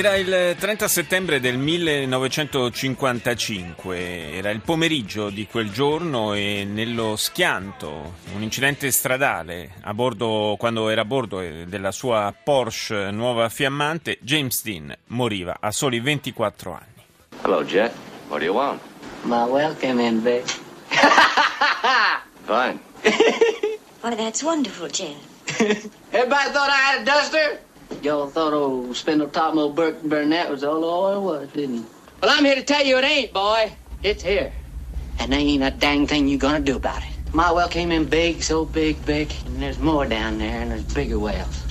Era il 30 settembre del 1955, era il pomeriggio di quel giorno e nello schianto, un incidente stradale, a bordo, quando era a bordo della sua Porsche nuova fiammante, James Dean moriva a soli 24 anni. Hello, Jet. What do you want? My welcome in, Vic. Fine. Why, that's wonderful, Jim. Everybody thought I had a duster? Y'all thought old Spindle Mill Burke Burnett was all, all was, didn't you? Well, I'm here to tell you it ain't, boy. It's here. And there ain't a dang thing you gonna do about it. My well came in big, so big, big. And there's more down there, and there's bigger wells.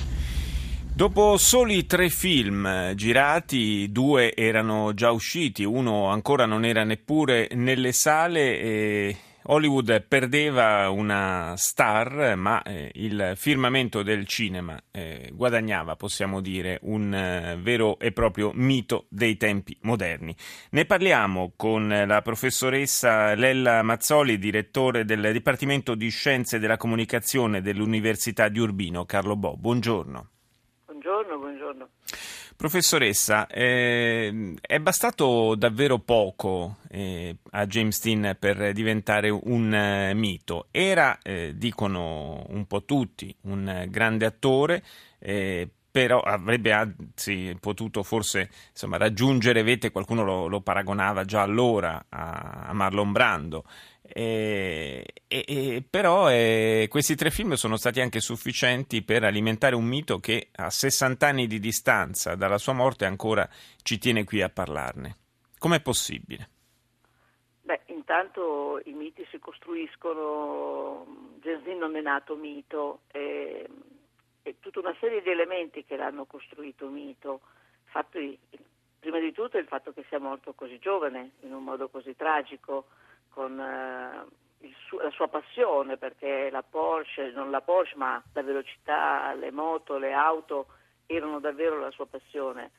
Dopo soli tre film eh, girati, due erano già usciti, uno ancora non era neppure nelle sale e Hollywood perdeva una star, ma eh, il firmamento del cinema eh, guadagnava, possiamo dire, un eh, vero e proprio mito dei tempi moderni. Ne parliamo con la professoressa Lella Mazzoli, direttore del Dipartimento di Scienze della Comunicazione dell'Università di Urbino. Carlo Bo, buongiorno. Buongiorno, buongiorno. Professoressa, eh, è bastato davvero poco eh, a James Dean per diventare un eh, mito. Era, eh, dicono un po' tutti, un grande attore, eh, però avrebbe anzi potuto forse insomma, raggiungere vete, qualcuno lo, lo paragonava già allora a, a Marlon Brando. Eh, eh, eh, però eh, questi tre film sono stati anche sufficienti per alimentare un mito che a 60 anni di distanza dalla sua morte ancora ci tiene qui a parlarne. Com'è possibile? Beh, intanto i miti si costruiscono, Dean non è nato mito, e, e tutta una serie di elementi che l'hanno costruito mito, fatti, prima di tutto il fatto che sia morto così giovane, in un modo così tragico, con eh, su- la sua passione, perché la Porsche, non la Porsche, ma la velocità, le moto, le auto erano davvero la sua passione.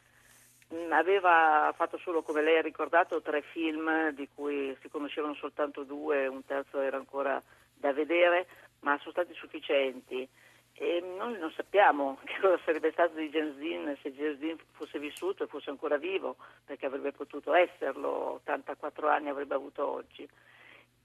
Mm, Aveva fatto solo, come lei ha ricordato, tre film di cui si conoscevano soltanto due, un terzo era ancora da vedere, ma sono stati sufficienti. E noi non sappiamo che cosa sarebbe stato di Dean se Dean fosse vissuto e fosse ancora vivo, perché avrebbe potuto esserlo, 84 anni avrebbe avuto oggi.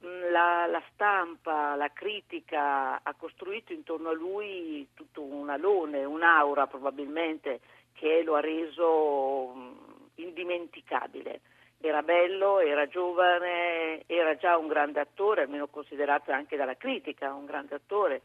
Mm, La, la stampa, la critica ha costruito intorno a lui tutto un alone, un'aura probabilmente che lo ha reso mm, indimenticabile. Era bello, era giovane, era già un grande attore, almeno considerato anche dalla critica un grande attore.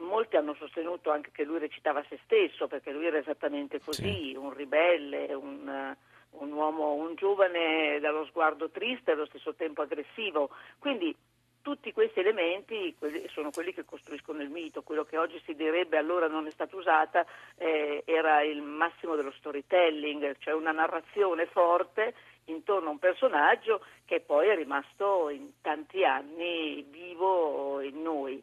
Molti hanno sostenuto anche che lui recitava se stesso, perché lui era esattamente così, un ribelle, un, un uomo, un giovane dallo sguardo triste e allo stesso tempo aggressivo. Quindi tutti questi elementi sono quelli che costruiscono il mito, quello che oggi si direbbe allora non è stata usata eh, era il massimo dello storytelling, cioè una narrazione forte intorno a un personaggio che poi è rimasto in tanti anni vivo in noi.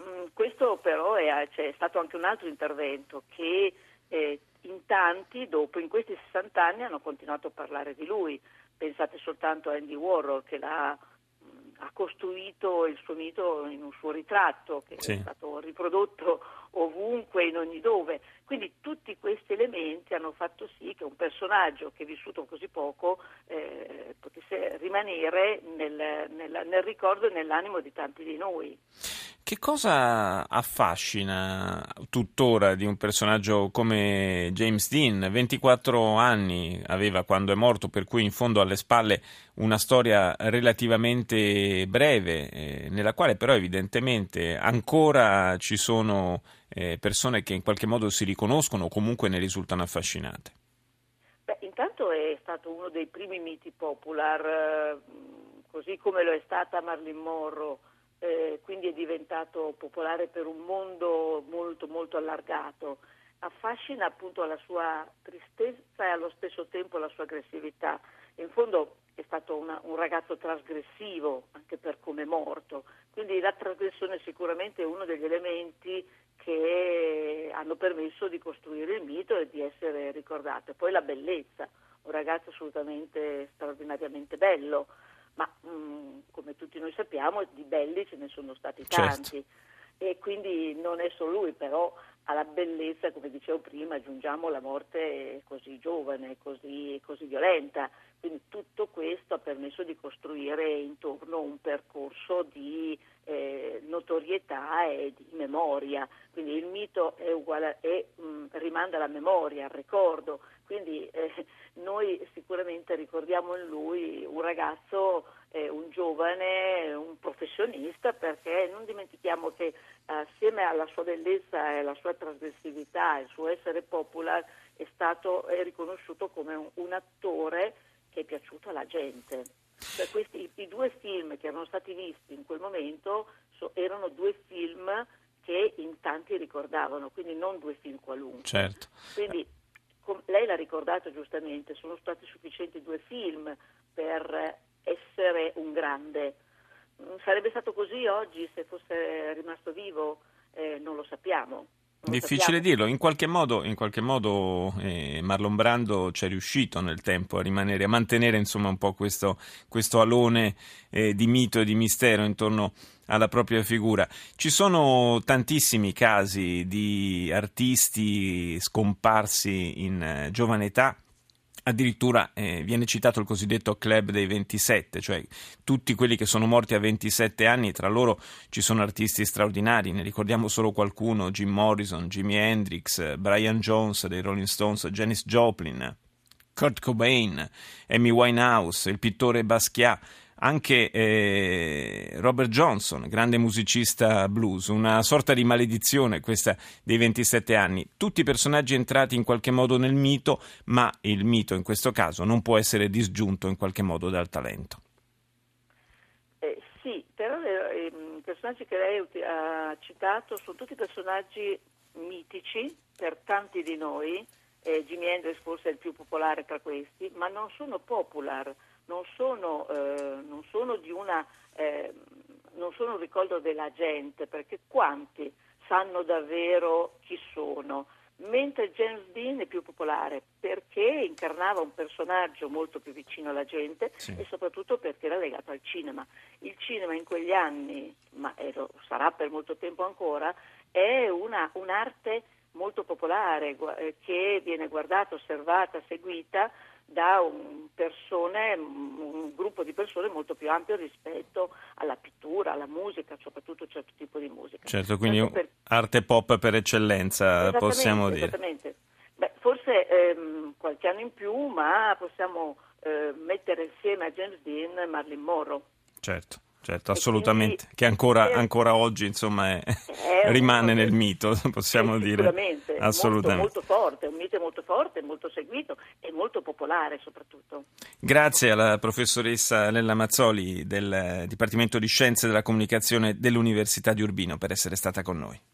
Mm, Questo però è, c'è stato anche un altro intervento che eh, in tanti dopo, in questi 60 anni, hanno continuato a parlare di lui. Pensate soltanto a Andy Warhol che l'ha, mh, ha costruito il suo mito in un suo ritratto che Sì. è stato riprodotto ovunque, in ogni dove. Quindi tutti questi elementi hanno fatto sì che un personaggio che è vissuto così poco eh, potesse rimanere nel, nel- nel ricordo e nell'animo di tanti di noi. Che cosa affascina tuttora di un personaggio come James Dean? 24 anni aveva quando è morto, per cui in fondo alle spalle una storia relativamente breve, eh, nella quale però evidentemente ancora ci sono eh, persone che in qualche modo si riconoscono o comunque ne risultano affascinate. Beh, intanto è stato uno dei primi miti popular, eh, così come lo è stata Marilyn Monroe, eh, quindi è diventato popolare per un mondo molto molto allargato. Affascina appunto la sua tristezza e allo stesso tempo la sua aggressività. In fondo è stato una- un ragazzo trasgressivo anche per come è morto, quindi la trasgressione è sicuramente uno degli elementi che hanno permesso di costruire il mito e di essere ricordato. Poi la bellezza, un ragazzo assolutamente straordinariamente bello, ma mm, come tutti noi sappiamo di belli ce ne sono stati Certo. tanti e quindi non è solo lui, però alla bellezza, come dicevo prima, aggiungiamo la morte così giovane, così, così violenta. Quindi tutto questo ha permesso di costruire intorno un percorso di notorietà e di memoria. Quindi il mito è uguale, è, mh, rimanda alla memoria, al ricordo. Quindi eh, noi sicuramente ricordiamo in lui un ragazzo, eh, un giovane, un professionista, perché non dimentichiamo che assieme alla sua bellezza e alla sua trasgressività, il suo essere popular, è stato è riconosciuto come un, un attore che è piaciuto alla gente. Cioè, questi, I due film che erano stati visti in quel momento so- erano due film che in tanti ricordavano, quindi non due film qualunque. Certo. Quindi com- lei l'ha ricordato giustamente, sono stati sufficienti due film per essere un grande. Mm, Sarebbe stato così oggi se fosse rimasto vivo? Eh, non lo sappiamo. Difficile dirlo, in qualche modo, in qualche modo eh, Marlon Brando ci è riuscito nel tempo a rimanere, a mantenere insomma un po' questo, questo alone eh, di mito e di mistero intorno alla propria figura. Ci sono tantissimi casi di artisti scomparsi in eh, giovane età. Addirittura eh, viene citato il cosiddetto club dei 27, cioè tutti quelli che sono morti a 27 anni, tra loro ci sono artisti straordinari, ne ricordiamo solo qualcuno, Jim Morrison, Jimi Hendrix, Brian Jones dei Rolling Stones, Janis Joplin, Kurt Cobain, Amy Winehouse, il pittore Basquiat, anche eh, Robert Johnson, grande musicista blues, una sorta di maledizione questa dei 27 anni. Tutti personaggi entrati in qualche modo nel mito, ma il mito in questo caso non può essere disgiunto in qualche modo dal talento. Eh, sì, però eh, i personaggi che lei ha citato sono tutti personaggi mitici per tanti di noi, eh, Jimi Hendrix forse è il più popolare tra questi, ma non sono popular, non sono, eh, non sono di una, eh, non sono un ricordo della gente, perché quanti sanno davvero chi sono? Mentre James Dean è più popolare perché incarnava un personaggio molto più vicino alla gente Sì. e soprattutto perché era legato al cinema. Il cinema in quegli anni, ma sarà per molto tempo ancora, è una- un'arte molto popolare eh, che viene guardata, osservata, seguita da un, persone, un gruppo di persone molto più ampio rispetto alla pittura, alla musica, soprattutto un certo tipo di musica. Certo, quindi Tanto per- arte pop per eccellenza, possiamo dire. Esattamente. Beh, forse ehm, qualche anno in più, ma possiamo eh, mettere insieme a James Dean Marilyn Monroe. Certo, certo, assolutamente. quindi- Che ancora, ancora oggi, insomma, È rimane nel mito, possiamo Sì, dire. Assolutamente. Molto, molto forte, un mito molto forte, molto seguito e molto popolare soprattutto. Grazie alla professoressa Lella Mazzoli del Dipartimento di Scienze della Comunicazione dell'Università di Urbino per essere stata con noi.